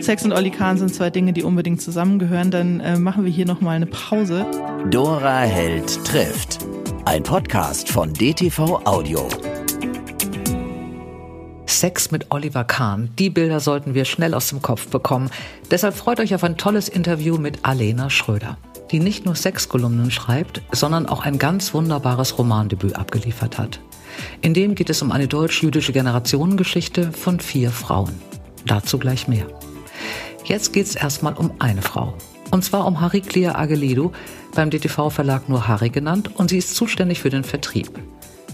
Sex und Olli Kahn sind zwei Dinge, die unbedingt zusammengehören. Dann äh, machen wir hier nochmal eine Pause. Dora Held trifft. Ein Podcast von DTV Audio. Sex mit Oliver Kahn. Die Bilder sollten wir schnell aus dem Kopf bekommen. Deshalb freut euch auf ein tolles Interview mit Alena Schröder, die nicht nur Sexkolumnen schreibt, sondern auch ein ganz wunderbares Romandebüt abgeliefert hat. In dem geht es um eine deutsch-jüdische Generationengeschichte von vier Frauen. Dazu gleich mehr. Jetzt geht's erstmal um eine Frau. Und zwar um Hariklia Agelido, beim DTV-Verlag nur Harry genannt, und sie ist zuständig für den Vertrieb.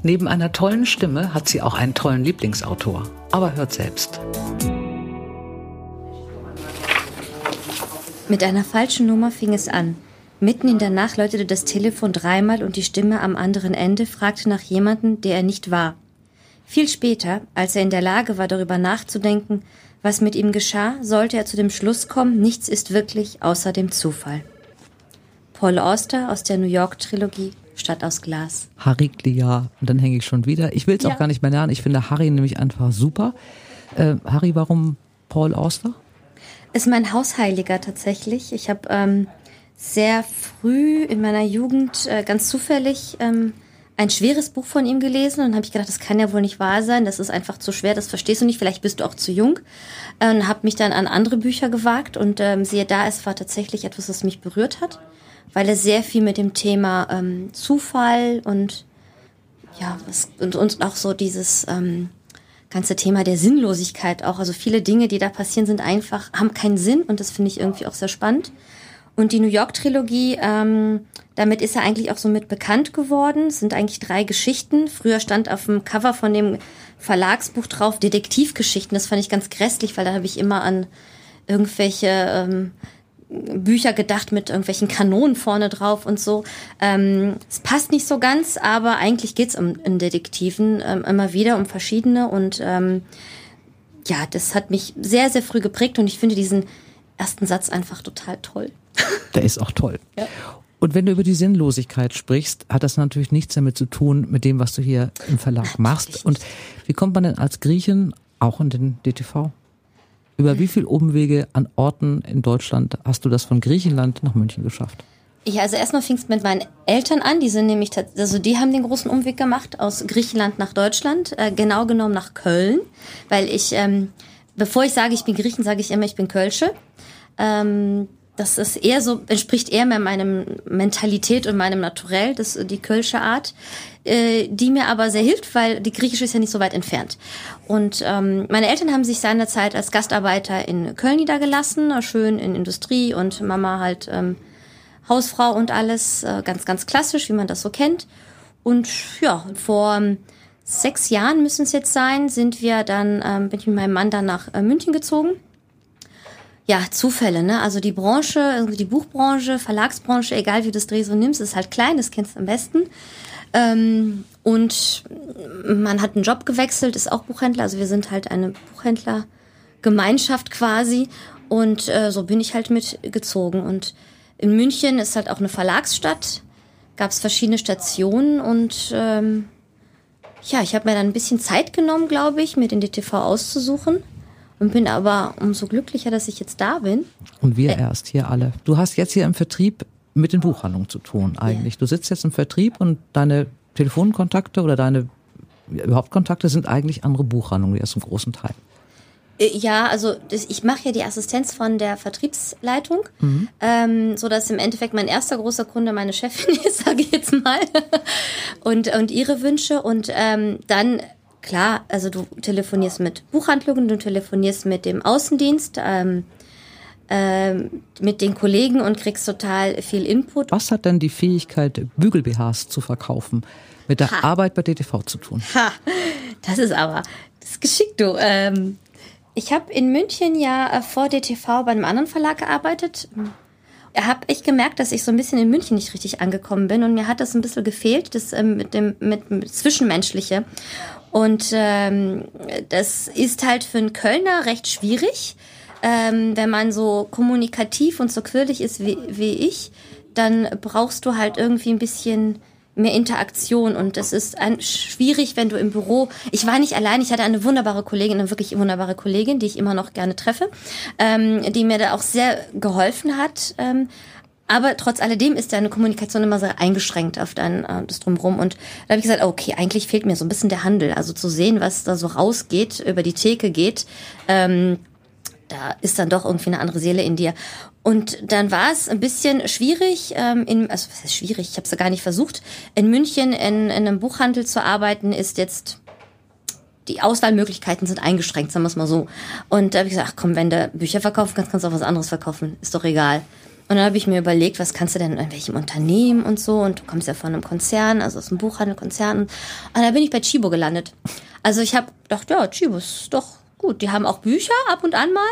Neben einer tollen Stimme hat sie auch einen tollen Lieblingsautor. Aber hört selbst. Mit einer falschen Nummer fing es an. Mitten in der Nacht läutete das Telefon dreimal und die Stimme am anderen Ende fragte nach jemandem, der er nicht war. Viel später, als er in der Lage war, darüber nachzudenken, was mit ihm geschah, sollte er zu dem Schluss kommen, nichts ist wirklich außer dem Zufall. Paul Auster aus der New York Trilogie Stadt aus Glas. Harry Glia. Und dann hänge ich schon wieder. Ich will es ja. auch gar nicht mehr lernen. Ich finde Harry nämlich einfach super. Äh, Harry, warum Paul Auster? Ist mein Hausheiliger tatsächlich. Ich habe ähm, sehr früh in meiner Jugend äh, ganz zufällig ähm, ein schweres Buch von ihm gelesen und habe ich gedacht, das kann ja wohl nicht wahr sein, das ist einfach zu schwer, das verstehst du nicht, vielleicht bist du auch zu jung. Und habe mich dann an andere Bücher gewagt und ähm, sehe da, es war tatsächlich etwas, was mich berührt hat, weil er sehr viel mit dem Thema ähm, Zufall und ja, was, und, und auch so dieses ähm, ganze Thema der Sinnlosigkeit auch. Also viele Dinge, die da passieren, sind einfach, haben keinen Sinn und das finde ich irgendwie auch sehr spannend. Und die New York-Trilogie, ähm, damit ist er eigentlich auch so mit bekannt geworden. Es sind eigentlich drei Geschichten. Früher stand auf dem Cover von dem Verlagsbuch drauf Detektivgeschichten. Das fand ich ganz grässlich, weil da habe ich immer an irgendwelche ähm, Bücher gedacht mit irgendwelchen Kanonen vorne drauf und so. Ähm, es passt nicht so ganz, aber eigentlich geht's um, um Detektiven ähm, immer wieder, um verschiedene. Und ähm, ja, das hat mich sehr, sehr früh geprägt und ich finde diesen ersten Satz einfach total toll. Der ist auch toll. Ja. Und wenn du über die Sinnlosigkeit sprichst, hat das natürlich nichts damit zu tun mit dem, was du hier im Verlag natürlich machst. Und wie kommt man denn als Griechin auch in den DTV? Über wie viele Umwege an Orten in Deutschland hast du das von Griechenland nach München geschafft? Ja, also erstmal fing es mit meinen Eltern an. Die sind nämlich, also die haben den großen Umweg gemacht aus Griechenland nach Deutschland, äh, genau genommen nach Köln, weil ich, ähm, bevor ich sage, ich bin Griechen, sage ich immer, ich bin Kölsche. Ähm, das ist eher so, entspricht eher mehr meinem Mentalität und meinem Naturell, das, die Kölsche Art, äh, die mir aber sehr hilft, weil die Griechische ist ja nicht so weit entfernt. Und ähm, meine Eltern haben sich seinerzeit als Gastarbeiter in Köln niedergelassen, schön in Industrie und Mama halt ähm, Hausfrau und alles, äh, ganz, ganz klassisch, wie man das so kennt. Und ja, vor ähm, sechs Jahren müssen es jetzt sein, sind wir dann, ähm, bin ich mit meinem Mann dann nach äh, München gezogen ja, Zufälle, ne? Also die Branche, also die Buchbranche, Verlagsbranche, egal wie du das Dreh so nimmst, ist halt klein, das kennst du am besten. Ähm, und man hat einen Job gewechselt, ist auch Buchhändler, also wir sind halt eine Buchhändlergemeinschaft quasi. Und äh, so bin ich halt mitgezogen. Und in München ist halt auch eine Verlagsstadt, gab es verschiedene Stationen und ähm, ja, ich habe mir dann ein bisschen Zeit genommen, glaube ich, mir den DTV auszusuchen und bin aber umso glücklicher, dass ich jetzt da bin. Und wir äh, erst hier alle. Du hast jetzt hier im Vertrieb mit den Buchhandlungen zu tun eigentlich. Ja. Du sitzt jetzt im Vertrieb und deine Telefonkontakte oder deine überhaupt Kontakte sind eigentlich andere Buchhandlungen, die erst zum großen Teil. Äh, ja, also ich mache ja die Assistenz von der Vertriebsleitung, mhm. ähm, so dass im Endeffekt mein erster großer Kunde meine Chefin ist, sage ich jetzt mal, und und ihre Wünsche und ähm, dann klar, also du telefonierst mit Buchhandlungen, du telefonierst mit dem Außendienst, ähm, ähm, mit den Kollegen und kriegst total viel Input. Was hat denn die Fähigkeit, Bügel-BHs zu verkaufen, mit der ha. Arbeit bei DTV zu tun? Ha, das ist aber, das ist geschickt, du. Ähm, ich habe in München ja äh, vor DTV bei einem anderen Verlag gearbeitet. Habe ich gemerkt, dass ich so ein bisschen in München nicht richtig angekommen bin und mir hat das ein bisschen gefehlt, das ähm, mit dem mit, mit Zwischenmenschliche. Und ähm, das ist halt für einen Kölner recht schwierig. Ähm, wenn man so kommunikativ und so quirlig ist wie, wie ich, dann brauchst du halt irgendwie ein bisschen mehr Interaktion und das ist ein, schwierig, wenn du im Büro, ich war nicht allein, ich hatte eine wunderbare Kollegin, eine wirklich wunderbare Kollegin, die ich immer noch gerne treffe, ähm, die mir da auch sehr geholfen hat, ähm, aber trotz alledem ist deine Kommunikation immer sehr eingeschränkt auf dein äh, das drumherum. Und da habe ich gesagt, okay, eigentlich fehlt mir so ein bisschen der Handel. Also zu sehen, was da so rausgeht, über die Theke geht, ähm, da ist dann doch irgendwie eine andere Seele in dir. Und dann war es ein bisschen schwierig, ähm, in, also was heißt schwierig, ich habe es ja gar nicht versucht, in München in, in einem Buchhandel zu arbeiten, ist jetzt die Auswahlmöglichkeiten sind eingeschränkt, sagen wir es mal so. Und da habe ich gesagt, ach komm, wenn du Bücher verkaufen kannst, kannst du auch was anderes verkaufen. Ist doch egal. Und dann habe ich mir überlegt, was kannst du denn in welchem Unternehmen und so. Und du kommst ja von einem Konzern, also aus einem Buchhandel, Konzern. Und da bin ich bei Chibo gelandet. Also ich habe gedacht, ja, Chibo ist doch gut. Die haben auch Bücher ab und an mal.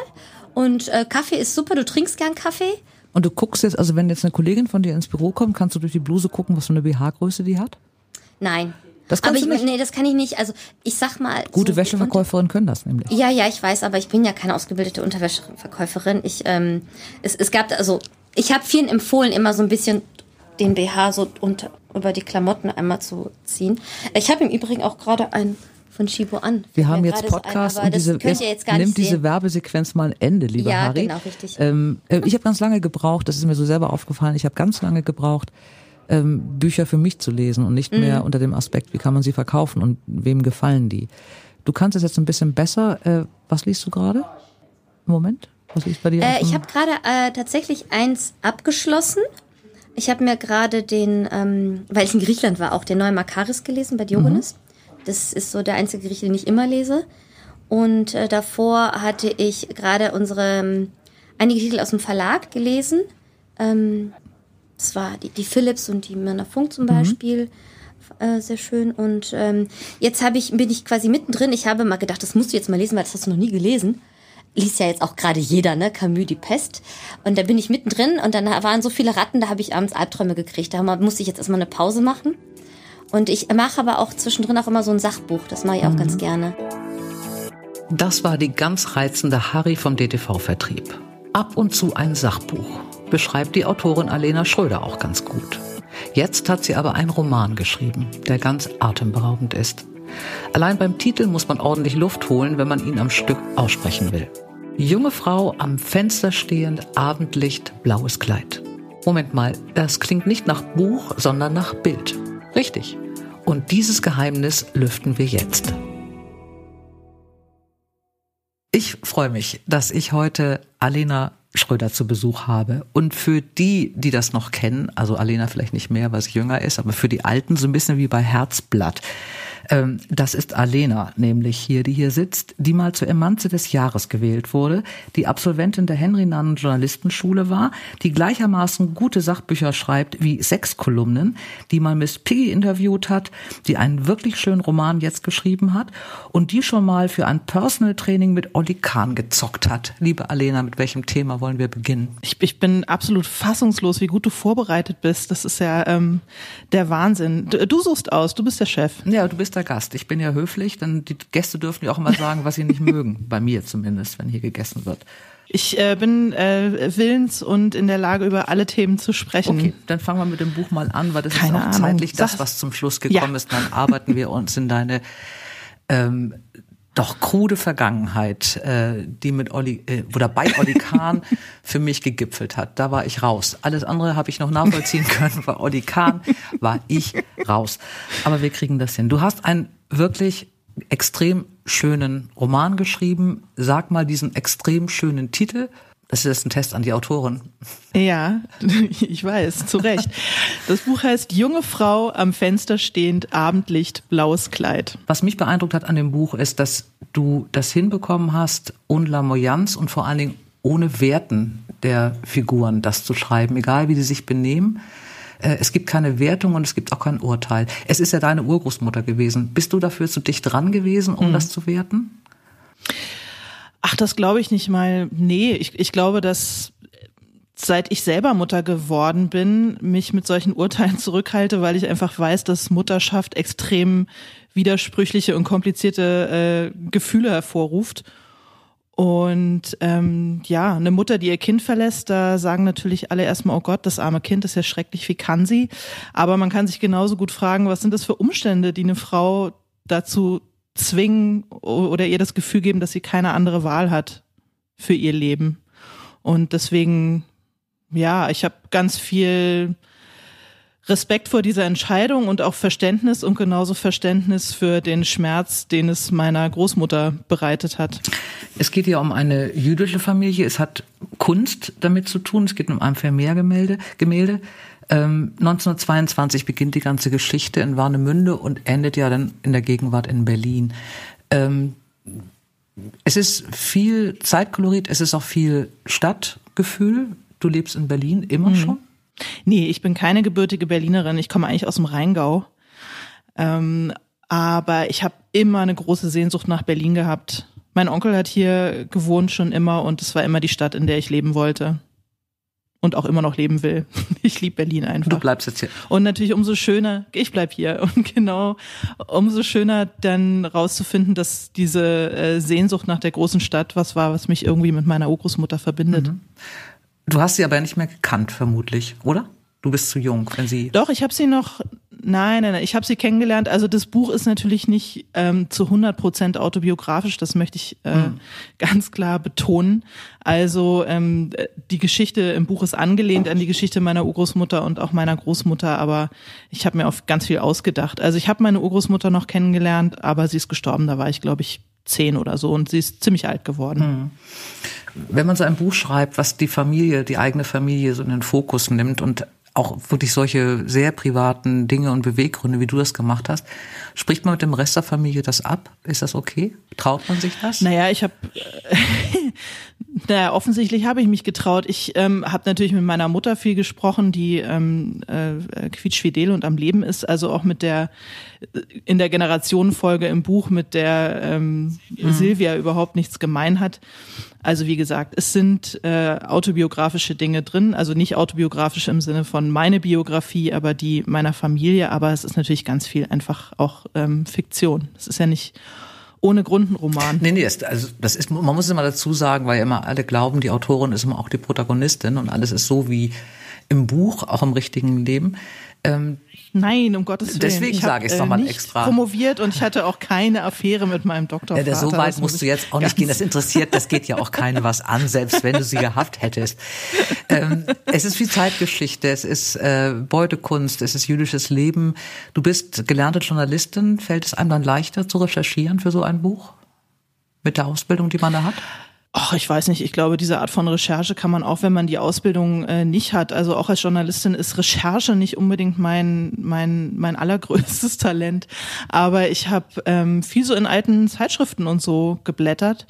Und äh, Kaffee ist super. Du trinkst gern Kaffee. Und du guckst jetzt, also wenn jetzt eine Kollegin von dir ins Büro kommt, kannst du durch die Bluse gucken, was für eine BH-Größe die hat? Nein. Das kannst aber du ich, nicht? Nee, das kann ich nicht. Also ich sag mal. Gute so, Wäscheverkäuferinnen können das nämlich. Ja, ja, ich weiß, aber ich bin ja keine ausgebildete Unterwäscheverkäuferin. Ich, ähm, es, es gab, also ich habe vielen empfohlen, immer so ein bisschen den BH so unter, über die Klamotten einmal zu ziehen. Ich habe im Übrigen auch gerade ein von Chibo an. Wir haben jetzt ein, Podcast aber und diese, jetzt gar nimmt diese. Werbesequenz mal ein Ende, lieber Ja, Harry. genau, richtig. Ähm, äh, ich habe ganz lange gebraucht, das ist mir so selber aufgefallen, ich habe ganz lange gebraucht, ähm, Bücher für mich zu lesen und nicht Mhm. mehr unter dem Aspekt, wie kann man sie verkaufen und wem gefallen die. Du kannst es jetzt ein bisschen besser. Äh, was liest du gerade? Im Moment? Was liest bei dir? Äh, ich habe gerade äh, tatsächlich eins abgeschlossen. Ich habe mir gerade den, ähm, weil ich in Griechenland war, auch den neuen Makaris gelesen bei Diogenes. Das ist so der einzige Grieche, den ich immer lese. Und äh, davor hatte ich gerade unsere ähm, einige Titel aus dem Verlag gelesen. Ähm, das war die, die Philips und die Männer Funk zum Beispiel. Äh, sehr schön. Und ähm, jetzt habe ich, bin ich quasi mittendrin. Ich habe mal gedacht, das musst du jetzt mal lesen, weil das hast du noch nie gelesen. Liest ja jetzt auch gerade jeder, ne? Camus, die Pest. Und da bin ich mittendrin und dann waren so viele Ratten, da habe ich abends Albträume gekriegt. Da musste ich jetzt erstmal eine Pause machen. Und ich mache aber auch zwischendrin auch immer so ein Sachbuch. Das mache ich auch ganz gerne. Das war die ganz reizende Harry vom DTV-Vertrieb. Ab und zu ein Sachbuch. Beschreibt die Autorin Alena Schröder auch ganz gut. Jetzt hat sie aber einen Roman geschrieben, der ganz atemberaubend ist. Allein beim Titel muss man ordentlich Luft holen, wenn man ihn am Stück aussprechen will. Junge Frau am Fenster stehend, Abendlicht, blaues Kleid. Moment mal, das klingt nicht nach Buch, sondern nach Bild. Richtig. Und dieses Geheimnis lüften wir jetzt. Ich freue mich, dass ich heute Alena Schröder zu Besuch habe. Und für die, die das noch kennen, also Alena vielleicht nicht mehr, weil sie jünger ist, aber für die Alten so ein bisschen wie bei Herzblatt. Ähm, das ist Alena, nämlich hier, die hier sitzt, die mal zur Emanze des Jahres gewählt wurde, die Absolventin der Henry-Nannen Journalistenschule war, die gleichermaßen gute Sachbücher schreibt wie Sexkolumnen, die mal Miss Piggy interviewt hat, die einen wirklich schönen Roman jetzt geschrieben hat und die schon mal für ein Personal Training mit Olli Kahn gezockt hat. Liebe Alena, mit welchem Thema wollen wir beginnen? Ich, ich bin absolut fassungslos, wie gut du vorbereitet bist. Das ist ja ähm, der Wahnsinn. Du, du suchst aus, du bist der Chef. Ja, du bist der Gast. Ich bin ja höflich, denn die Gäste dürfen ja auch immer sagen, was sie nicht mögen. Bei mir zumindest, wenn hier gegessen wird. Ich äh, bin äh, willens und in der Lage, über alle Themen zu sprechen. Okay, dann fangen wir mit dem Buch mal an, weil das Keine ist auch Ahnung. zeitlich das, was zum Schluss gekommen Ja. ist. Dann arbeiten wir uns in deine ähm, doch krude Vergangenheit, äh, die mit Olli äh, oder bei Olli Kahn für mich gegipfelt hat. Da war ich raus. Alles andere habe ich noch nachvollziehen können. Bei Olli Kahn war ich raus. Aber wir kriegen das hin. Du hast einen wirklich extrem schönen Roman geschrieben. Sag mal diesen extrem schönen Titel. Das ist jetzt ein Test an die Autorin. Ja, ich weiß, zu Recht. Das Buch heißt Junge Frau am Fenster stehend, Abendlicht, blaues Kleid. Was mich beeindruckt hat an dem Buch ist, dass du das hinbekommen hast, ohne Lamoyanz und vor allen Dingen ohne Werten der Figuren das zu schreiben, egal wie die sich benehmen. Äh, Es gibt keine Wertung und es gibt auch kein Urteil. Es ist ja deine Urgroßmutter gewesen. Bist du dafür zu dicht dran gewesen, um das zu werten? Ach, das glaube ich nicht mal. Nee, ich, ich glaube, dass seit ich selber Mutter geworden bin, mich mit solchen Urteilen zurückhalte, weil ich einfach weiß, dass Mutterschaft extrem widersprüchliche und komplizierte äh, Gefühle hervorruft. Und ähm, ja, eine Mutter, die ihr Kind verlässt, da sagen natürlich alle erstmal, oh Gott, das arme Kind ist ja schrecklich, wie kann sie? Aber man kann sich genauso gut fragen, was sind das für Umstände, die eine Frau dazu zwingen oder ihr das Gefühl geben, dass sie keine andere Wahl hat für ihr Leben. Und deswegen, ja, ich habe ganz viel Respekt vor dieser Entscheidung und auch Verständnis und genauso Verständnis für den Schmerz, den es meiner Großmutter bereitet hat. Es geht hier um eine jüdische Familie. Es hat Kunst damit zu tun. Es geht um ein Vermehrgemälde. Gemälde. Ähm, 1922 beginnt die ganze Geschichte in Warnemünde und endet ja dann in der Gegenwart in Berlin. Ähm, es ist viel Zeitkolorit, es ist auch viel Stadtgefühl. Du lebst in Berlin immer mhm. schon? Nee, ich bin keine gebürtige Berlinerin. Ich komme eigentlich aus dem Rheingau. Ähm, aber ich habe immer eine große Sehnsucht nach Berlin gehabt. Mein Onkel hat hier gewohnt schon immer und es war immer die Stadt, in der ich leben wollte. Und auch immer noch leben will. Ich liebe Berlin einfach. Du bleibst jetzt hier. Und natürlich umso schöner, ich bleib hier. Und genau, umso schöner dann rauszufinden, dass diese äh, Sehnsucht nach der großen Stadt was war, was mich irgendwie mit meiner Urgroßmutter verbindet. Mhm. Du hast sie aber nicht mehr gekannt, vermutlich, oder? Du bist zu jung, wenn sie. Doch, ich habe sie noch. Nein, nein, nein. Ich habe sie kennengelernt. Also das Buch ist natürlich nicht ähm, zu 100 Prozent autobiografisch. Das möchte ich äh, mhm. ganz klar betonen. Also ähm, die Geschichte im Buch ist angelehnt an die Geschichte meiner Urgroßmutter und auch meiner Großmutter. Aber ich habe mir auf ganz viel ausgedacht. Also ich habe meine Urgroßmutter noch kennengelernt, aber sie ist gestorben. Da war ich, glaube ich, zehn oder so und sie ist ziemlich alt geworden. Mhm wenn man so ein Buch schreibt, was die Familie, die eigene Familie so in den Fokus nimmt und auch wirklich solche sehr privaten Dinge und Beweggründe, wie du das gemacht hast. Spricht man mit dem Rest der Familie das ab? Ist das okay? Traut man sich das? Naja, ich habe, naja, offensichtlich habe ich mich getraut. Ich ähm, habe natürlich mit meiner Mutter viel gesprochen, die ähm, äh, quietschfidel und am Leben ist, also auch mit der in der Generationenfolge im Buch, mit der ähm, mhm. Silvia überhaupt nichts gemein hat. Also wie gesagt, es sind äh, autobiografische Dinge drin, also nicht autobiografisch im Sinne von meine Biografie, aber die meiner Familie, aber es ist natürlich ganz viel einfach auch ähm, Fiktion. Es ist ja nicht ohne Grund ein Roman. Nee, nee, das, also das ist, man muss es immer dazu sagen, weil immer alle glauben, die Autorin ist immer auch die Protagonistin und alles ist so wie im Buch, auch im richtigen Leben. Ähm, Nein, um Gottes Willen. Deswegen sage ich es nochmal äh, extra. promoviert und ich hatte auch keine Affäre mit meinem Doktorvater. Ja, so weit musst du jetzt auch nicht gehen. Das interessiert, das geht ja auch keine was an, selbst wenn du sie gehabt hättest. Ähm, es ist viel Zeitgeschichte, es ist äh, Beutekunst, es ist jüdisches Leben. Du bist gelernte Journalistin. Fällt es einem dann leichter zu recherchieren für so ein Buch? Mit der Ausbildung, die man da hat? Ach, ich weiß nicht. Ich glaube, diese Art von Recherche kann man auch, wenn man die Ausbildung äh, nicht hat. Also auch als Journalistin ist Recherche nicht unbedingt mein mein mein allergrößtes Talent. Aber ich habe ähm, viel so in alten Zeitschriften und so geblättert.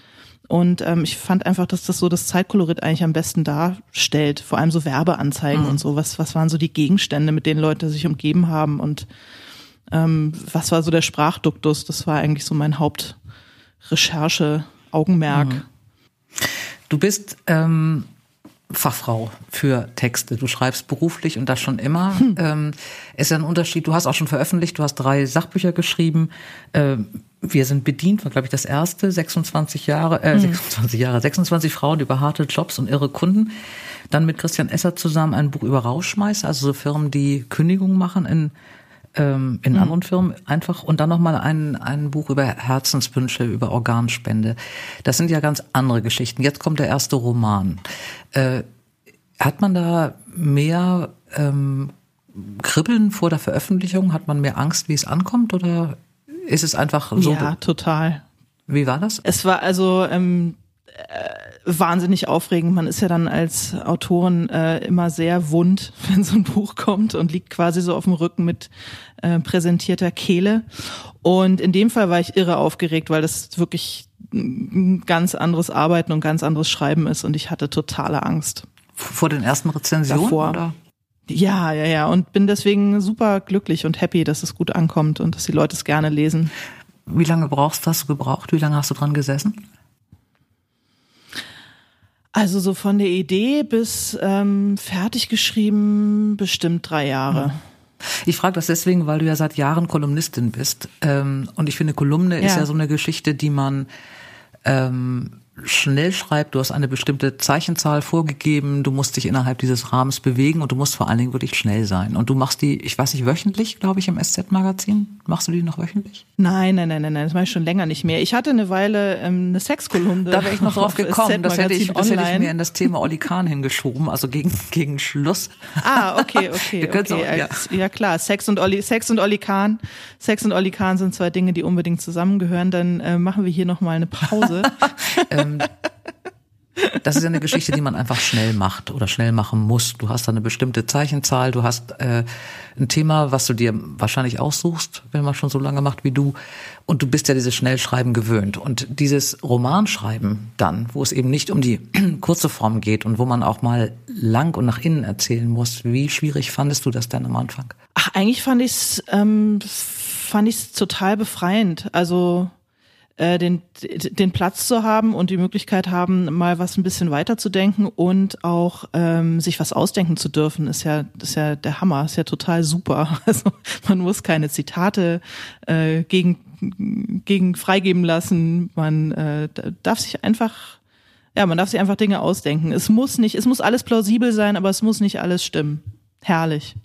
Und ähm, ich fand einfach, dass das so das Zeitkolorit eigentlich am besten darstellt. Vor allem so Werbeanzeigen mhm. und so. Was, was waren so die Gegenstände, mit denen Leute sich umgeben haben und ähm, was war so der Sprachduktus? Das war eigentlich so mein Hauptrecherche-Augenmerk. Mhm. Du bist ähm, Fachfrau für Texte. Du schreibst beruflich und das schon immer. Hm. Ähm, ist ja ein Unterschied. Du hast auch schon veröffentlicht. Du hast drei Sachbücher geschrieben. Ähm, wir sind bedient, war glaube ich das erste. 26 Jahre, äh, 26 hm. Jahre, 26 Frauen über harte Jobs und irre Kunden. Dann mit Christian Esser zusammen ein Buch über Rauschmeißer, also so Firmen, die Kündigungen machen in ähm, in mhm. anderen Firmen einfach und dann nochmal ein, ein Buch über Herzenswünsche, über Organspende. Das sind ja ganz andere Geschichten. Jetzt kommt der erste Roman. Äh, hat man da mehr ähm, Kribbeln vor der Veröffentlichung? Hat man mehr Angst, wie es ankommt? Oder ist es einfach so? Ja, total. Wie war das? Es war also ähm, äh, wahnsinnig aufregend. Man ist ja dann als Autorin äh, immer sehr wund, wenn so ein Buch kommt und liegt quasi so auf dem Rücken mit äh, präsentierter Kehle. Und in dem Fall war ich irre aufgeregt, weil das wirklich ein ganz anderes Arbeiten und ganz anderes Schreiben ist und ich hatte totale Angst. Vor den ersten Rezensionen? Davor. Oder? Ja, ja, ja. Und bin deswegen super glücklich und happy, dass es gut ankommt und dass die Leute es gerne lesen. Wie lange brauchst du, hast du gebraucht? Wie lange hast du dran gesessen? Also so von der Idee bis ähm, fertig geschrieben bestimmt drei Jahre. Ich frage das deswegen, weil du ja seit Jahren Kolumnistin bist. Ähm, und ich finde, Kolumne ja. ist ja so eine Geschichte, die man ähm, schnell schreibt, du hast eine bestimmte Zeichenzahl vorgegeben, du musst dich innerhalb dieses Rahmens bewegen und du musst vor allen Dingen wirklich schnell sein. Und du machst die, ich weiß nicht, wöchentlich, glaube ich, im SZ-Magazin. Machst du die noch wöchentlich? Nein, nein, nein, nein, nein, das mache ich schon länger nicht mehr. Ich hatte eine Weile ähm, eine Sexkolumne. Da wäre ich noch drauf gekommen. Das hätte, ich, das hätte ich mir in das Thema Olli Kahn hingeschoben, also gegen, gegen Schluss. Ah, okay, okay. okay. Auch, ja. ja. klar, Sex und Olli, Sex und Olli Kahn. Sex und Olli Kahn sind zwei Dinge, die unbedingt zusammengehören. Dann äh, machen wir hier nochmal eine Pause. ähm, das ist ja eine Geschichte, die man einfach schnell macht oder schnell machen muss. Du hast da eine bestimmte Zeichenzahl, du hast äh, ein Thema, was du dir wahrscheinlich aussuchst, wenn man schon so lange macht wie du. Und du bist ja dieses Schnellschreiben gewöhnt. Und dieses Romanschreiben dann, wo es eben nicht um die kurze Form geht und wo man auch mal lang und nach innen erzählen muss, wie schwierig fandest du das denn am Anfang? Ach, eigentlich fand ich es ähm, fand ich's total befreiend. Also äh, den, den Platz zu haben und die Möglichkeit haben, mal was ein bisschen weiterzudenken und auch ähm, sich was ausdenken zu dürfen, ist ja, ist ja der Hammer, ist ja total super. Also man muss keine Zitate äh, gegen, gegen freigeben lassen. Man äh, darf sich einfach, ja, man darf sich einfach Dinge ausdenken. Es muss nicht, es muss alles plausibel sein, aber es muss nicht alles stimmen. Herrlich.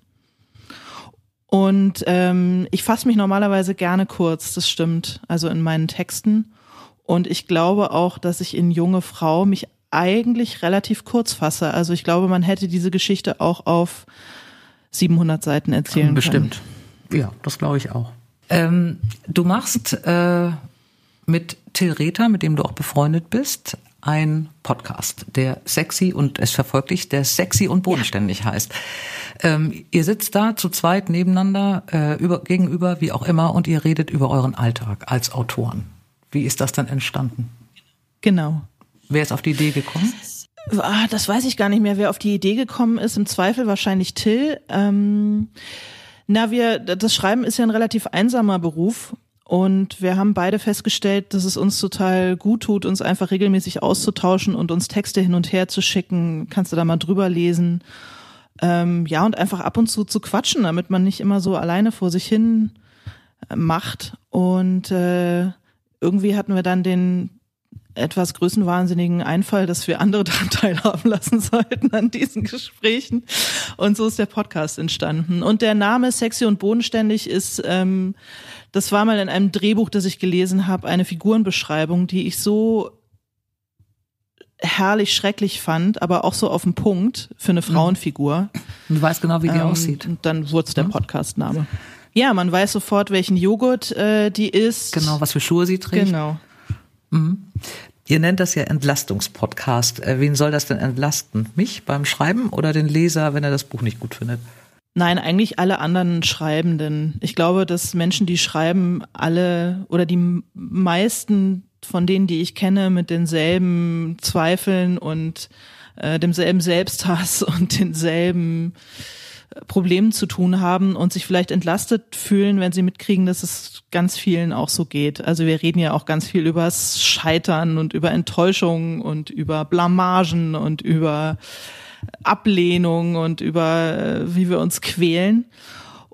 Und ähm, ich fasse mich normalerweise gerne kurz, das stimmt, also in meinen Texten. Und ich glaube auch, dass ich in junge Frau mich eigentlich relativ kurz fasse. Also ich glaube, man hätte diese Geschichte auch auf 700 Seiten erzählen Bestimmt. können. Bestimmt. Ja, das glaube ich auch. Ähm, du machst äh, mit Till Rether, mit dem du auch befreundet bist, ein Podcast, der sexy und es verfolgt dich, der sexy und bodenständig ja. heißt. Ähm, ihr sitzt da zu zweit nebeneinander, äh, über, gegenüber, wie auch immer, und ihr redet über euren Alltag als Autoren. Wie ist das dann entstanden? Genau. Wer ist auf die Idee gekommen? Ah, das weiß ich gar nicht mehr, wer auf die Idee gekommen ist. Im Zweifel wahrscheinlich Till. Ähm, na, wir, das Schreiben ist ja ein relativ einsamer Beruf und wir haben beide festgestellt, dass es uns total gut tut, uns einfach regelmäßig auszutauschen und uns Texte hin und her zu schicken. Kannst du da mal drüber lesen? Ähm, ja, und einfach ab und zu zu quatschen, damit man nicht immer so alleine vor sich hin äh, macht. Und äh, irgendwie hatten wir dann den etwas größenwahnsinnigen Einfall, dass wir andere daran teilhaben lassen sollten an diesen Gesprächen. Und so ist der Podcast entstanden. Und der Name Sexy und Bodenständig ist ähm, das war mal in einem Drehbuch, das ich gelesen habe, eine Figurenbeschreibung, die ich so herrlich schrecklich fand, aber auch so auf den Punkt für eine mhm. Frauenfigur. Und du weißt genau, wie die ähm, aussieht. Und dann wurde es der Podcastname. Ja, man weiß sofort, welchen Joghurt äh, die ist. Genau, was für Schuhe sie trägt. Genau. Mhm. Ihr nennt das ja Entlastungspodcast. Äh, wen soll das denn entlasten? Mich beim Schreiben oder den Leser, wenn er das Buch nicht gut findet? Nein, eigentlich alle anderen Schreibenden. Ich glaube, dass Menschen, die schreiben, alle oder die meisten von denen, die ich kenne, mit denselben Zweifeln und äh, demselben Selbsthass und denselben äh, Problemen zu tun haben und sich vielleicht entlastet fühlen, wenn sie mitkriegen, dass es ganz vielen auch so geht. Also wir reden ja auch ganz viel übers Scheitern und über Enttäuschungen und über Blamagen und über Ablehnung und über äh, wie wir uns quälen.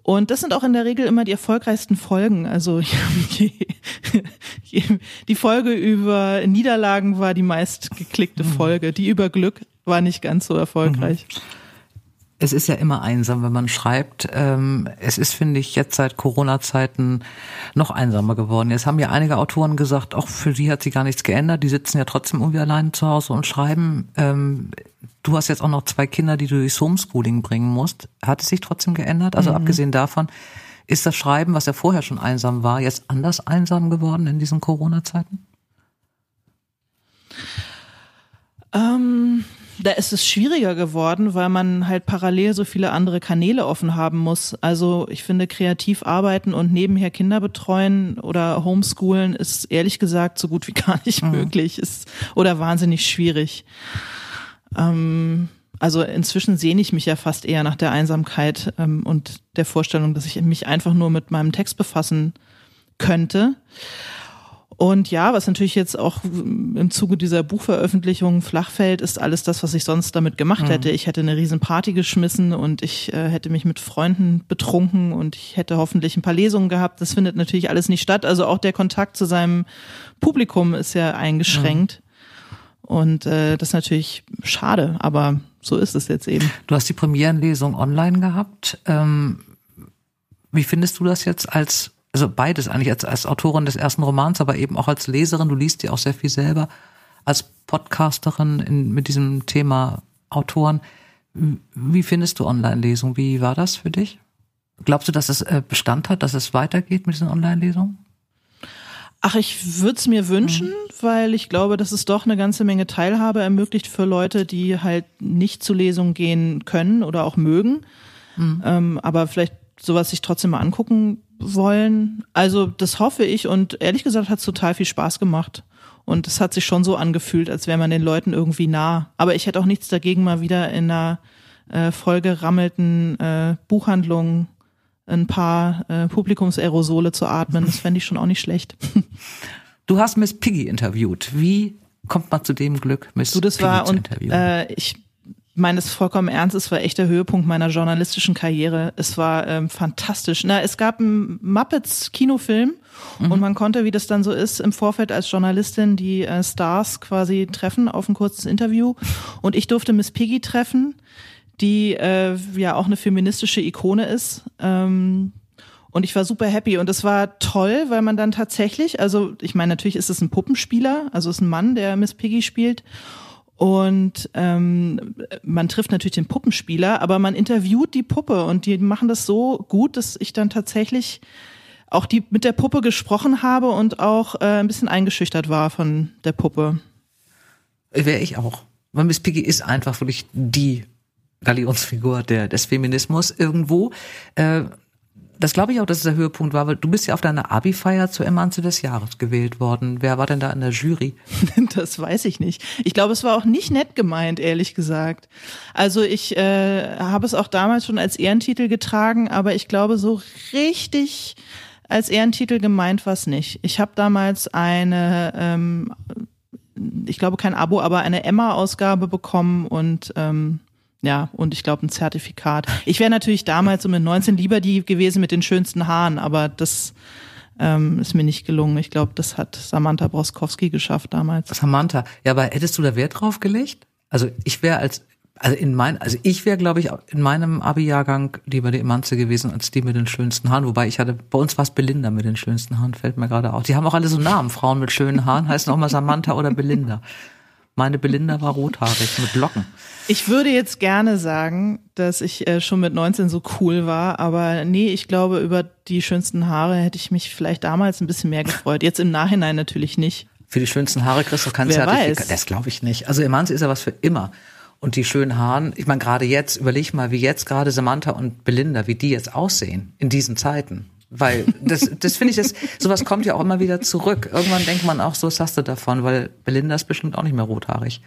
Und das sind auch in der Regel immer die erfolgreichsten Folgen. Also die Folge über Niederlagen war die meist geklickte mhm. Folge. Die über Glück war nicht ganz so erfolgreich. Mhm. Es ist ja immer einsam, wenn man schreibt. Ähm, es ist, finde ich, jetzt seit Corona-Zeiten noch einsamer geworden. Jetzt haben ja einige Autoren gesagt, auch für sie hat sich gar nichts geändert. Die sitzen ja trotzdem irgendwie alleine zu Hause und schreiben. Ähm, du hast jetzt auch noch zwei Kinder, die du durchs Homeschooling bringen musst. Hat es sich trotzdem geändert? Also mhm. abgesehen davon, ist das Schreiben, was ja vorher schon einsam war, jetzt anders einsam geworden in diesen Corona-Zeiten? Ähm, da ist es schwieriger geworden, weil man halt parallel so viele andere Kanäle offen haben muss. Also ich finde, kreativ arbeiten und nebenher Kinder betreuen oder homeschoolen ist ehrlich gesagt so gut wie gar nicht mhm. möglich ist oder wahnsinnig schwierig. Ähm, also inzwischen sehne ich mich ja fast eher nach der Einsamkeit ähm, und der Vorstellung, dass ich mich einfach nur mit meinem Text befassen könnte. Und ja, was natürlich jetzt auch im Zuge dieser Buchveröffentlichung flach fällt, ist alles das, was ich sonst damit gemacht mhm. hätte. Ich hätte eine riesen Party geschmissen und ich äh, hätte mich mit Freunden betrunken und ich hätte hoffentlich ein paar Lesungen gehabt. Das findet natürlich alles nicht statt. Also auch der Kontakt zu seinem Publikum ist ja eingeschränkt. Mhm. Und äh, das ist natürlich schade, aber so ist es jetzt eben. Du hast die Premierenlesung online gehabt. Ähm, wie findest du das jetzt als, also beides eigentlich, als, als Autorin des ersten Romans, aber eben auch als Leserin, du liest ja auch sehr viel selber, als Podcasterin in, mit diesem Thema Autoren. Wie findest du Online-Lesung? Wie war das für dich? Glaubst du, dass es äh, Bestand hat, dass es weitergeht mit diesen Online-Lesungen? Ach, ich würde es mir wünschen, mhm. weil ich glaube, dass es doch eine ganze Menge Teilhabe ermöglicht für Leute, die halt nicht zu Lesungen gehen können oder auch mögen, mhm. ähm, aber vielleicht sowas sich trotzdem mal angucken wollen. Also das hoffe ich und ehrlich gesagt hat es total viel Spaß gemacht. Und es hat sich schon so angefühlt, als wäre man den Leuten irgendwie nah. Aber ich hätte auch nichts dagegen, mal wieder in einer äh, vollgerammelten äh, Buchhandlung ein paar äh, Publikumsaerosole zu atmen. Das fände ich schon auch nicht schlecht. Du hast Miss Piggy interviewt. Wie kommt man zu dem Glück, Miss du, das Piggy war, zu und, interviewen? Äh, ich meine es vollkommen ernst, es war echt der Höhepunkt meiner journalistischen Karriere. Es war ähm, fantastisch. Na, es gab einen Muppets Kinofilm mhm. und man konnte, wie das dann so ist, im Vorfeld als Journalistin die äh, Stars quasi treffen auf ein kurzes Interview. Und ich durfte Miss Piggy treffen, die äh, ja auch eine feministische Ikone ist. Ähm, und ich war super happy und es war toll, weil man dann tatsächlich, also ich meine, natürlich ist es ein Puppenspieler, also es ist ein Mann, der Miss Piggy spielt. Und ähm, man trifft natürlich den Puppenspieler, aber man interviewt die Puppe und die machen das so gut, dass ich dann tatsächlich auch die mit der Puppe gesprochen habe und auch äh, ein bisschen eingeschüchtert war von der Puppe. Wäre ich auch. Weil Miss Piggy ist einfach wirklich die Galionsfigur der, des Feminismus irgendwo. Äh, das glaube ich auch, dass es der Höhepunkt war, weil du bist ja auf deiner Abi-Feier zur Emanze des Jahres gewählt worden. Wer war denn da in der Jury? Das weiß ich nicht. Ich glaube, es war auch nicht nett gemeint, ehrlich gesagt. Also ich äh, habe es auch damals schon als Ehrentitel getragen, aber ich glaube, so richtig als Ehrentitel gemeint war es nicht. Ich habe damals eine, ähm, ich glaube kein Abo, aber eine Emma-Ausgabe bekommen und ähm, ja, und ich glaube ein Zertifikat. Ich wäre natürlich damals so mit 19 lieber die gewesen mit den schönsten Haaren, aber das ähm, ist mir nicht gelungen. Ich glaube, das hat Samantha Broskowski geschafft damals. Samantha, ja, aber hättest du da Wert drauf gelegt? Also ich wäre als, also in mein, also ich wäre, glaube ich, in meinem Abi-Jahrgang lieber die Emanze gewesen als die mit den schönsten Haaren. Wobei ich hatte, bei uns war es Belinda mit den schönsten Haaren, fällt mir gerade auf. Die haben auch alle so Namen. Frauen mit schönen Haaren heißen auch mal Samantha oder Belinda. Meine Belinda war rothaarig mit Locken. Ich würde jetzt gerne sagen, dass ich äh, schon mit 19 so cool war, aber nee, ich glaube, über die schönsten Haare hätte ich mich vielleicht damals ein bisschen mehr gefreut. Jetzt im Nachhinein natürlich nicht. Für die schönsten Haare kriegst du kein Zertifikat. Das glaube ich nicht. Also Emanze ist ja was für immer. Und die schönen Haaren, ich meine, gerade jetzt, überleg mal, wie jetzt gerade Samantha und Belinda, wie die jetzt aussehen in diesen Zeiten. Weil das, das finde ich, das, sowas kommt ja auch immer wieder zurück. Irgendwann denkt man auch, so was hast du davon, weil Belinda ist bestimmt auch nicht mehr rothaarig.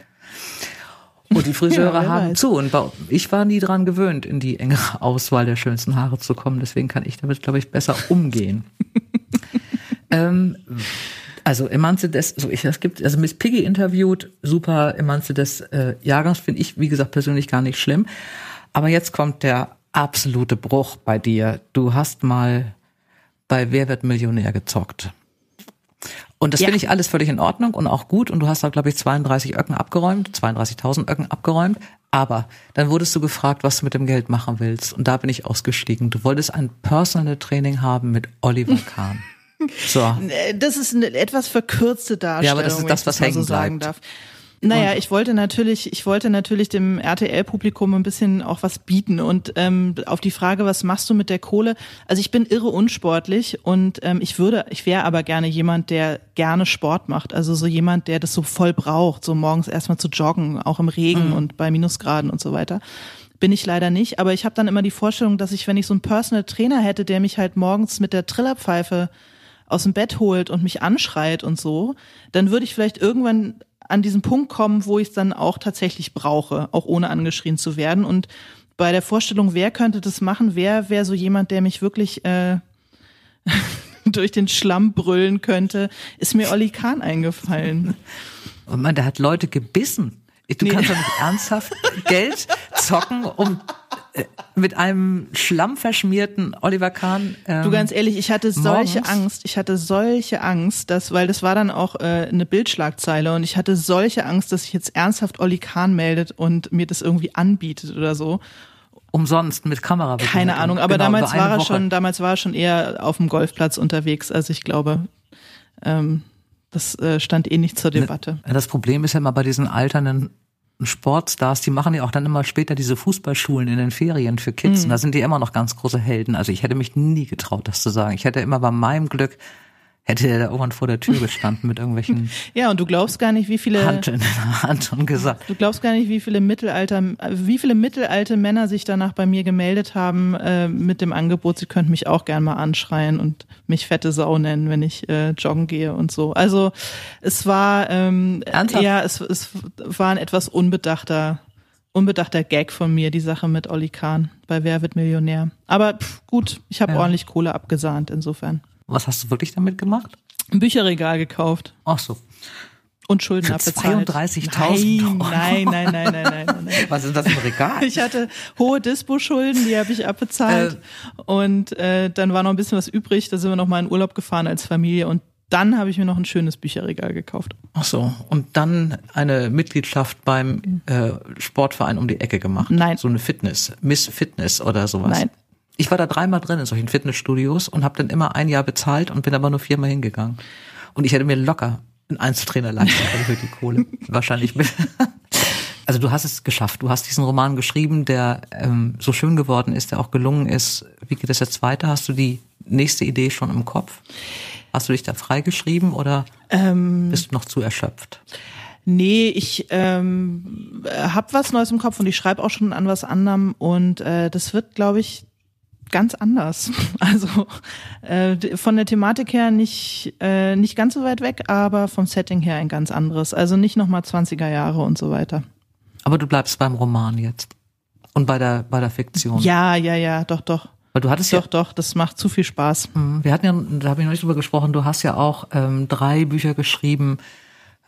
Und die Friseure ja, haben weiß. zu. Und ich war nie dran gewöhnt, in die engere Auswahl der schönsten Haare zu kommen. Deswegen kann ich damit, glaube ich, besser umgehen. ähm, also Emanze des, so ich, es gibt, also Miss Piggy interviewt, super Emanze des äh, Jahrgangs finde ich, wie gesagt, persönlich gar nicht schlimm. Aber jetzt kommt der absolute Bruch bei dir. Du hast mal bei Wer wird Millionär gezockt. Und das ja. finde ich alles völlig in Ordnung und auch gut. Und du hast da, glaube ich, 32 Öcken abgeräumt, 32.000 Öcken abgeräumt. Aber dann wurdest du gefragt, was du mit dem Geld machen willst. Und da bin ich ausgestiegen. Du wolltest ein Personal Training haben mit Oliver Kahn. So. Das ist eine etwas verkürzte Darstellung. Ja, aber das ist das, was hängen so bleibt. Darf. Naja, ich wollte natürlich, ich wollte natürlich dem RTL-Publikum ein bisschen auch was bieten und ähm, auf die Frage, was machst du mit der Kohle? Also ich bin irre unsportlich und ähm, ich würde, ich wäre aber gerne jemand, der gerne Sport macht. Also so jemand, der das so voll braucht, so morgens erstmal zu joggen, auch im Regen mhm. und bei Minusgraden und so weiter. Bin ich leider nicht, aber ich habe dann immer die Vorstellung, dass ich, wenn ich so einen Personal Trainer hätte, der mich halt morgens mit der Trillerpfeife aus dem Bett holt und mich anschreit und so, dann würde ich vielleicht irgendwann an diesen Punkt kommen, wo ich es dann auch tatsächlich brauche, auch ohne angeschrien zu werden. Und bei der Vorstellung, wer könnte das machen, wer wäre so jemand, der mich wirklich äh, durch den Schlamm brüllen könnte, ist mir Olli Kahn eingefallen. Und man, der hat Leute gebissen. Du nee. kannst doch nicht ernsthaft Geld zocken, um mit einem schlammverschmierten Oliver Kahn. Ähm, du ganz ehrlich, ich hatte solche morgens. Angst, ich hatte solche Angst, dass, weil das war dann auch äh, eine Bildschlagzeile und ich hatte solche Angst, dass sich jetzt ernsthaft Olli Kahn meldet und mir das irgendwie anbietet oder so. Umsonst mit Kamera. Keine Ahnung, aber genau, damals war er Woche. schon, damals war er schon eher auf dem Golfplatz unterwegs, also ich glaube, ähm, das äh, stand eh nicht zur ne, Debatte. Das Problem ist ja immer bei diesen alternden Sportstars, die machen ja auch dann immer später diese Fußballschulen in den Ferien für Kids. Mhm. Und da sind die immer noch ganz große Helden. Also ich hätte mich nie getraut, das zu sagen. Ich hätte immer bei meinem Glück hätte er da irgendwann vor der Tür gestanden mit irgendwelchen. ja, und du glaubst gar nicht, wie viele. Hand in der Hand und gesagt. Du glaubst gar nicht, wie viele Mittelalter, wie viele mittelalte Männer sich danach bei mir gemeldet haben äh, mit dem Angebot, sie könnten mich auch gern mal anschreien und mich fette Sau nennen, wenn ich äh, joggen gehe und so. Also es war ähm, Ernsthaft? ja, es, es war ein etwas unbedachter unbedachter Gag von mir, die Sache mit Olli Kahn bei Wer wird Millionär. Aber pff, gut, ich habe ja. ordentlich Kohle abgesahnt insofern. Was hast du wirklich damit gemacht? Ein Bücherregal gekauft. Ach so. Und Schulden Für abbezahlt. 32.000 Euro. Nein, nein, nein, nein, nein, nein, nein. Was ist das für ein Regal? Ich hatte hohe Dispo-Schulden, die habe ich abbezahlt. Äh, und äh, dann war noch ein bisschen was übrig. Da sind wir noch mal in Urlaub gefahren als Familie. Und dann habe ich mir noch ein schönes Bücherregal gekauft. Ach so. Und dann eine Mitgliedschaft beim äh, Sportverein um die Ecke gemacht. Nein. So eine Fitness, Miss Fitness oder sowas. Nein. Ich war da dreimal drin in solchen Fitnessstudios und habe dann immer ein Jahr bezahlt und bin aber nur viermal hingegangen. Und ich hätte mir locker einen Einzeltrainer leisten können für die Kohle. Wahrscheinlich mit. Also du hast es geschafft. Du hast diesen Roman geschrieben, der ähm, so schön geworden ist, der auch gelungen ist. Wie geht es jetzt weiter? Hast du die nächste Idee schon im Kopf? Hast du dich da freigeschrieben oder ähm, bist du noch zu erschöpft? Nee, ich ähm, habe was Neues im Kopf und ich schreibe auch schon an was anderem und äh, das wird, glaube ich, ganz anders. Also äh, von der Thematik her nicht, äh, nicht ganz so weit weg, aber vom Setting her ein ganz anderes. Also nicht nochmal 20er Jahre und so weiter. Aber du bleibst beim Roman jetzt. Und bei der, bei der Fiktion. Ja, ja, ja, doch, doch. Weil du hattest doch, ja, doch, das macht zu viel Spaß. Mhm. Wir hatten ja, da habe ich noch nicht drüber gesprochen, du hast ja auch ähm, drei Bücher geschrieben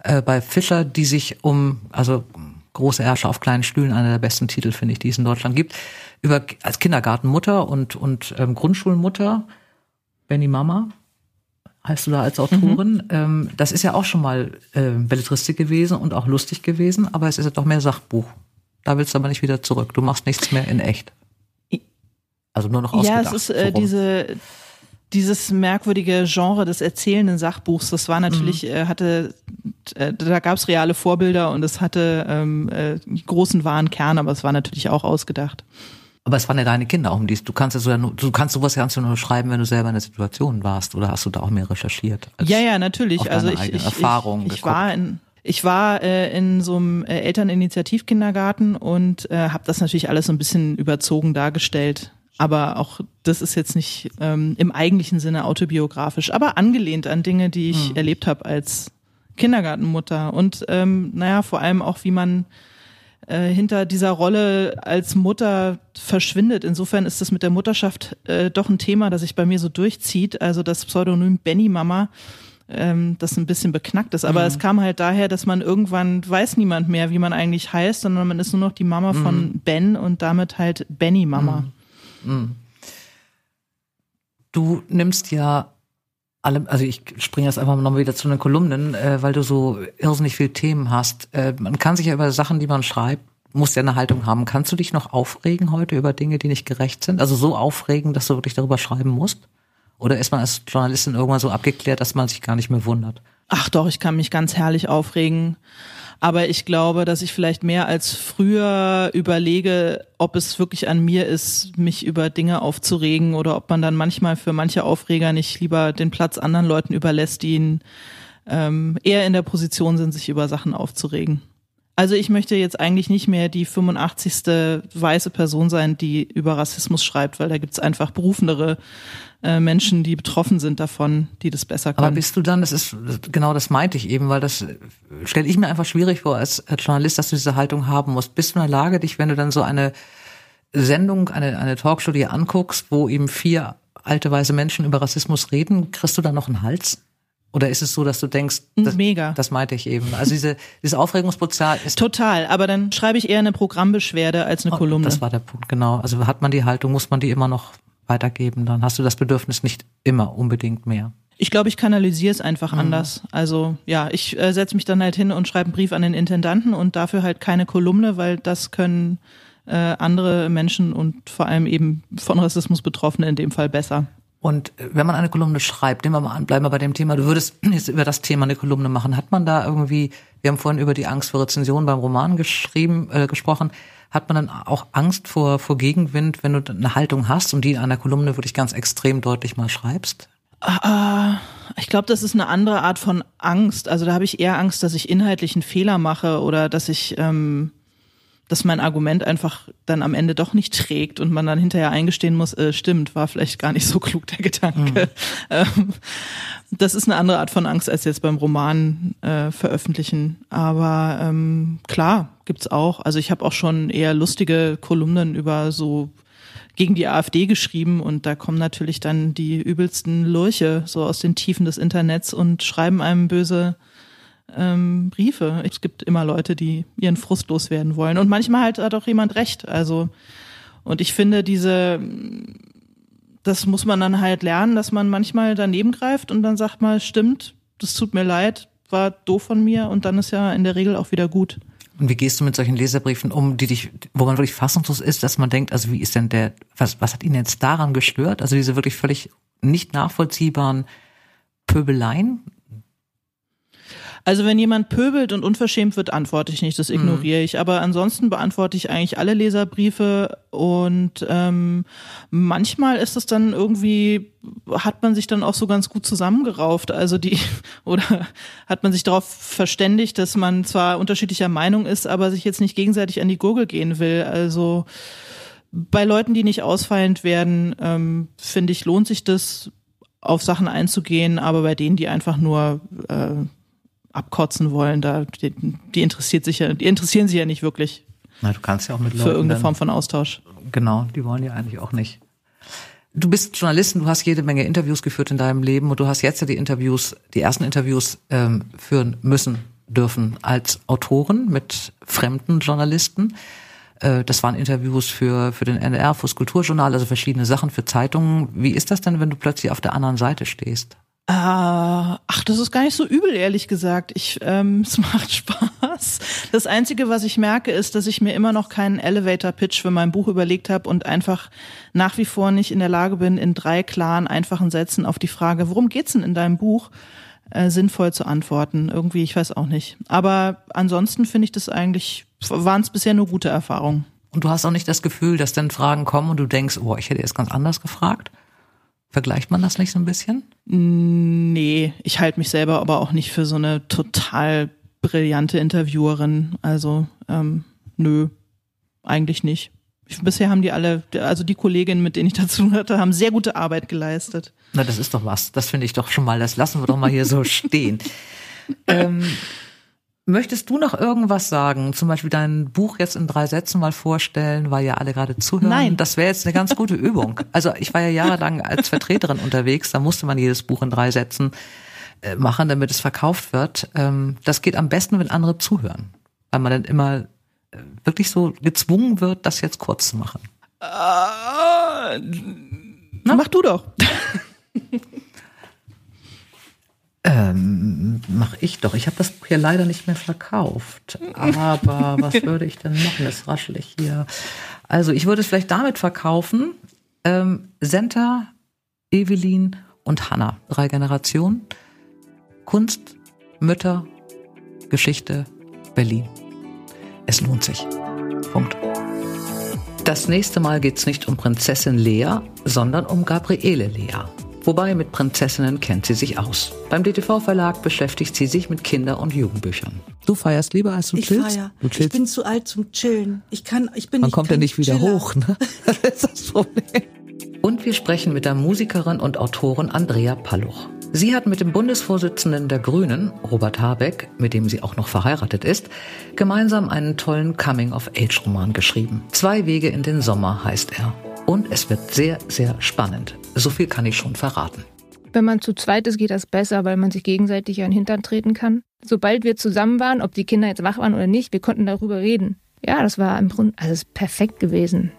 äh, bei Fischer, die sich um, also große Herrscher auf kleinen Stühlen, einer der besten Titel, finde ich, die es in Deutschland gibt über als Kindergartenmutter und und ähm, Grundschulmutter Benny Mama heißt du da als Autorin. Mhm. Ähm, das ist ja auch schon mal äh, Belletristik gewesen und auch lustig gewesen, aber es ist ja doch mehr Sachbuch. Da willst du aber nicht wieder zurück. Du machst nichts mehr in echt. Also nur noch ausgedacht. Ja, es ist äh, diese dieses merkwürdige Genre des erzählenden Sachbuchs, das war natürlich, mhm. äh, hatte, äh, da gab es reale Vorbilder und es hatte ähm, äh, großen wahren Kern, aber es war natürlich auch ausgedacht. Aber es waren ja deine Kinder, um die du kannst ja so, du kannst sowas ja nur schreiben, wenn du selber in der Situation warst, oder hast du da auch mehr recherchiert? Ja, ja, natürlich. also ich, ich, Erfahrungen ich, ich war in ich war äh, in so einem äh, Elterninitiativkindergarten und äh, habe das natürlich alles so ein bisschen überzogen dargestellt. Aber auch das ist jetzt nicht ähm, im eigentlichen Sinne autobiografisch, aber angelehnt an Dinge, die ich mhm. erlebt habe als Kindergartenmutter. Und ähm, naja, vor allem auch, wie man äh, hinter dieser Rolle als Mutter verschwindet. Insofern ist das mit der Mutterschaft äh, doch ein Thema, das sich bei mir so durchzieht. Also das Pseudonym Benny Mama, ähm, das ein bisschen beknackt ist. Aber mhm. es kam halt daher, dass man irgendwann weiß niemand mehr, wie man eigentlich heißt, sondern man ist nur noch die Mama mhm. von Ben und damit halt Benny Mama. Mhm. Mhm. Du nimmst ja alle, also ich springe jetzt einfach nochmal wieder zu den Kolumnen, äh, weil du so irrsinnig viele Themen hast. Äh, man kann sich ja über Sachen, die man schreibt, muss ja eine Haltung haben. Kannst du dich noch aufregen heute über Dinge, die nicht gerecht sind? Also so aufregen, dass du wirklich darüber schreiben musst? Oder ist man als Journalistin irgendwann so abgeklärt, dass man sich gar nicht mehr wundert? Ach doch, ich kann mich ganz herrlich aufregen. Aber ich glaube, dass ich vielleicht mehr als früher überlege, ob es wirklich an mir ist, mich über Dinge aufzuregen oder ob man dann manchmal für manche Aufreger nicht lieber den Platz anderen Leuten überlässt, die ihn, ähm, eher in der Position sind, sich über Sachen aufzuregen. Also ich möchte jetzt eigentlich nicht mehr die 85. weiße Person sein, die über Rassismus schreibt, weil da gibt's einfach berufenere äh, Menschen, die betroffen sind davon, die das besser können. Aber bist du dann, das ist genau das meinte ich eben, weil das stelle ich mir einfach schwierig vor als Journalist, dass du diese Haltung haben musst. Bist du in der Lage, dich, wenn du dann so eine Sendung, eine, eine Talkshow dir anguckst, wo eben vier alte weiße Menschen über Rassismus reden, kriegst du dann noch einen Hals? Oder ist es so, dass du denkst, das, Mega. das meinte ich eben. Also diese, dieses Aufregungspotenzial ist Total, aber dann schreibe ich eher eine Programmbeschwerde als eine Kolumne. Oh, Das war der Punkt, genau. Also hat man die Haltung, muss man die immer noch weitergeben, dann hast du das Bedürfnis nicht immer unbedingt mehr. Ich glaube, ich kanalisiere es einfach anders. Also ja, ich äh, setze mich dann halt hin und schreibe einen Brief an den Intendanten und dafür halt keine Kolumne, weil das können äh, andere Menschen und vor allem eben von Rassismus Betroffene in dem Fall besser. Und äh, wenn man eine Kolumne schreibt, nehmen wir mal an, bleiben wir bei dem Thema, du würdest jetzt über das Thema eine Kolumne machen. Hat man da irgendwie, wir haben vorhin über die Angst vor Rezension beim Roman geschrieben, äh, gesprochen, hat man dann auch Angst vor, vor Gegenwind, wenn du eine Haltung hast und die in einer Kolumne wirklich ganz extrem deutlich mal schreibst? Ich glaube, das ist eine andere Art von Angst. Also da habe ich eher Angst, dass ich inhaltlich einen Fehler mache oder dass ich, ähm, dass mein Argument einfach dann am Ende doch nicht trägt und man dann hinterher eingestehen muss, äh, stimmt, war vielleicht gar nicht so klug der Gedanke. Ähm, das ist eine andere Art von Angst als jetzt beim Roman äh, veröffentlichen. Aber ähm, klar, gibt's auch. Also ich habe auch schon eher lustige Kolumnen über so gegen die AfD geschrieben und da kommen natürlich dann die übelsten Lurche so aus den Tiefen des Internets und schreiben einem böse ähm, Briefe. Es gibt immer Leute, die ihren Frust loswerden wollen und manchmal halt hat auch jemand recht. Also und ich finde diese das muss man dann halt lernen, dass man manchmal daneben greift und dann sagt mal, stimmt, das tut mir leid, war doof von mir und dann ist ja in der Regel auch wieder gut. Und wie gehst du mit solchen Leserbriefen um, die dich, wo man wirklich fassungslos ist, dass man denkt, also wie ist denn der, was, was hat ihn jetzt daran gestört? Also diese wirklich völlig nicht nachvollziehbaren Pöbeleien? Also wenn jemand pöbelt und unverschämt wird, antworte ich nicht, das ignoriere ich. Aber ansonsten beantworte ich eigentlich alle Leserbriefe und ähm, manchmal ist es dann irgendwie, hat man sich dann auch so ganz gut zusammengerauft. Also die, oder hat man sich darauf verständigt, dass man zwar unterschiedlicher Meinung ist, aber sich jetzt nicht gegenseitig an die Gurgel gehen will. Also bei Leuten, die nicht ausfallend werden, ähm, finde ich, lohnt sich das, auf Sachen einzugehen, aber bei denen, die einfach nur äh, abkotzen wollen, da die, die interessiert sich ja, die interessieren sich ja nicht wirklich Na, du kannst ja auch mit Leuten für irgendeine Form von Austausch. Genau, die wollen ja eigentlich auch nicht. Du bist Journalistin, du hast jede Menge Interviews geführt in deinem Leben und du hast jetzt ja die Interviews, die ersten Interviews ähm, führen müssen dürfen als Autorin mit fremden Journalisten. Äh, das waren Interviews für, für den NDR, fürs Kulturjournal, also verschiedene Sachen für Zeitungen. Wie ist das denn, wenn du plötzlich auf der anderen Seite stehst? Äh, ach, das ist gar nicht so übel, ehrlich gesagt. Ich, ähm, es macht Spaß. Das Einzige, was ich merke, ist, dass ich mir immer noch keinen Elevator-Pitch für mein Buch überlegt habe und einfach nach wie vor nicht in der Lage bin, in drei klaren, einfachen Sätzen auf die Frage, worum geht's denn in deinem Buch, äh, sinnvoll zu antworten. Irgendwie, ich weiß auch nicht. Aber ansonsten finde ich das eigentlich, waren es bisher nur gute Erfahrungen. Und du hast auch nicht das Gefühl, dass dann Fragen kommen und du denkst, oh, ich hätte jetzt ganz anders gefragt? Vergleicht man das nicht so ein bisschen? Nee, ich halte mich selber aber auch nicht für so eine total brillante Interviewerin. Also, ähm, nö, eigentlich nicht. Ich, bisher haben die alle, also die Kolleginnen, mit denen ich dazu hatte, haben sehr gute Arbeit geleistet. Na, das ist doch was. Das finde ich doch schon mal. Das lassen wir doch mal hier so stehen. Ähm, möchtest du noch irgendwas sagen? Zum Beispiel dein Buch jetzt in drei Sätzen mal vorstellen, weil ja alle gerade zuhören. Nein. Das wäre jetzt eine ganz gute Übung. Also ich war ja jahrelang als Vertreterin unterwegs. Da musste man jedes Buch in drei Sätzen äh, machen, damit es verkauft wird. Ähm, das geht am besten, wenn andere zuhören. Weil man dann immer äh, wirklich so gezwungen wird, das jetzt kurz zu machen. Mach du doch. Ähm, mach ich doch. Ich habe das Buch hier leider nicht mehr verkauft. Aber was würde ich denn machen? Das raschel ich hier. Also ich würde es vielleicht damit verkaufen. Ähm, Senta, Evelyn und Hanna. Drei Generationen. Kunst, Mütter, Geschichte, Berlin. Es lohnt sich. Punkt. Das nächste Mal geht's nicht um Prinzessin Lea, sondern um Gabriele Lea. Wobei mit Prinzessinnen kennt sie sich aus. Beim DTV-Verlag beschäftigt sie sich mit Kinder- und Jugendbüchern. Du feierst lieber, als du Ich chillst? feier. Du Ich chillst. bin zu alt zum Chillen. Ich kann, ich bin Man nicht kommt ja nicht wieder Chiller. hoch, ne? Das ist das Problem. Und wir sprechen mit der Musikerin und Autorin Andrea Palluch. Sie hat mit dem Bundesvorsitzenden der Grünen, Robert Habeck, mit dem sie auch noch verheiratet ist, gemeinsam einen tollen Coming-of-Age-Roman geschrieben. Zwei Wege in den Sommer heißt er. Und es wird sehr, sehr spannend. So viel kann ich schon verraten. Wenn man zu zweit ist, geht das besser, weil man sich gegenseitig an den Hintern treten kann. Sobald wir zusammen waren, ob die Kinder jetzt wach waren oder nicht, wir konnten darüber reden. Ja, das war im Grunde, also es ist perfekt gewesen.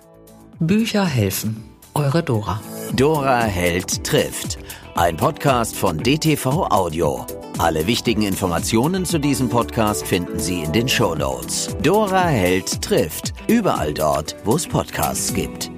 Bücher helfen. Eure Dora. Dora Held trifft. Ein Podcast von DTV Audio. Alle wichtigen Informationen zu diesem Podcast finden Sie in den Show Notes. Dora Held trifft. Überall dort, wo es Podcasts gibt.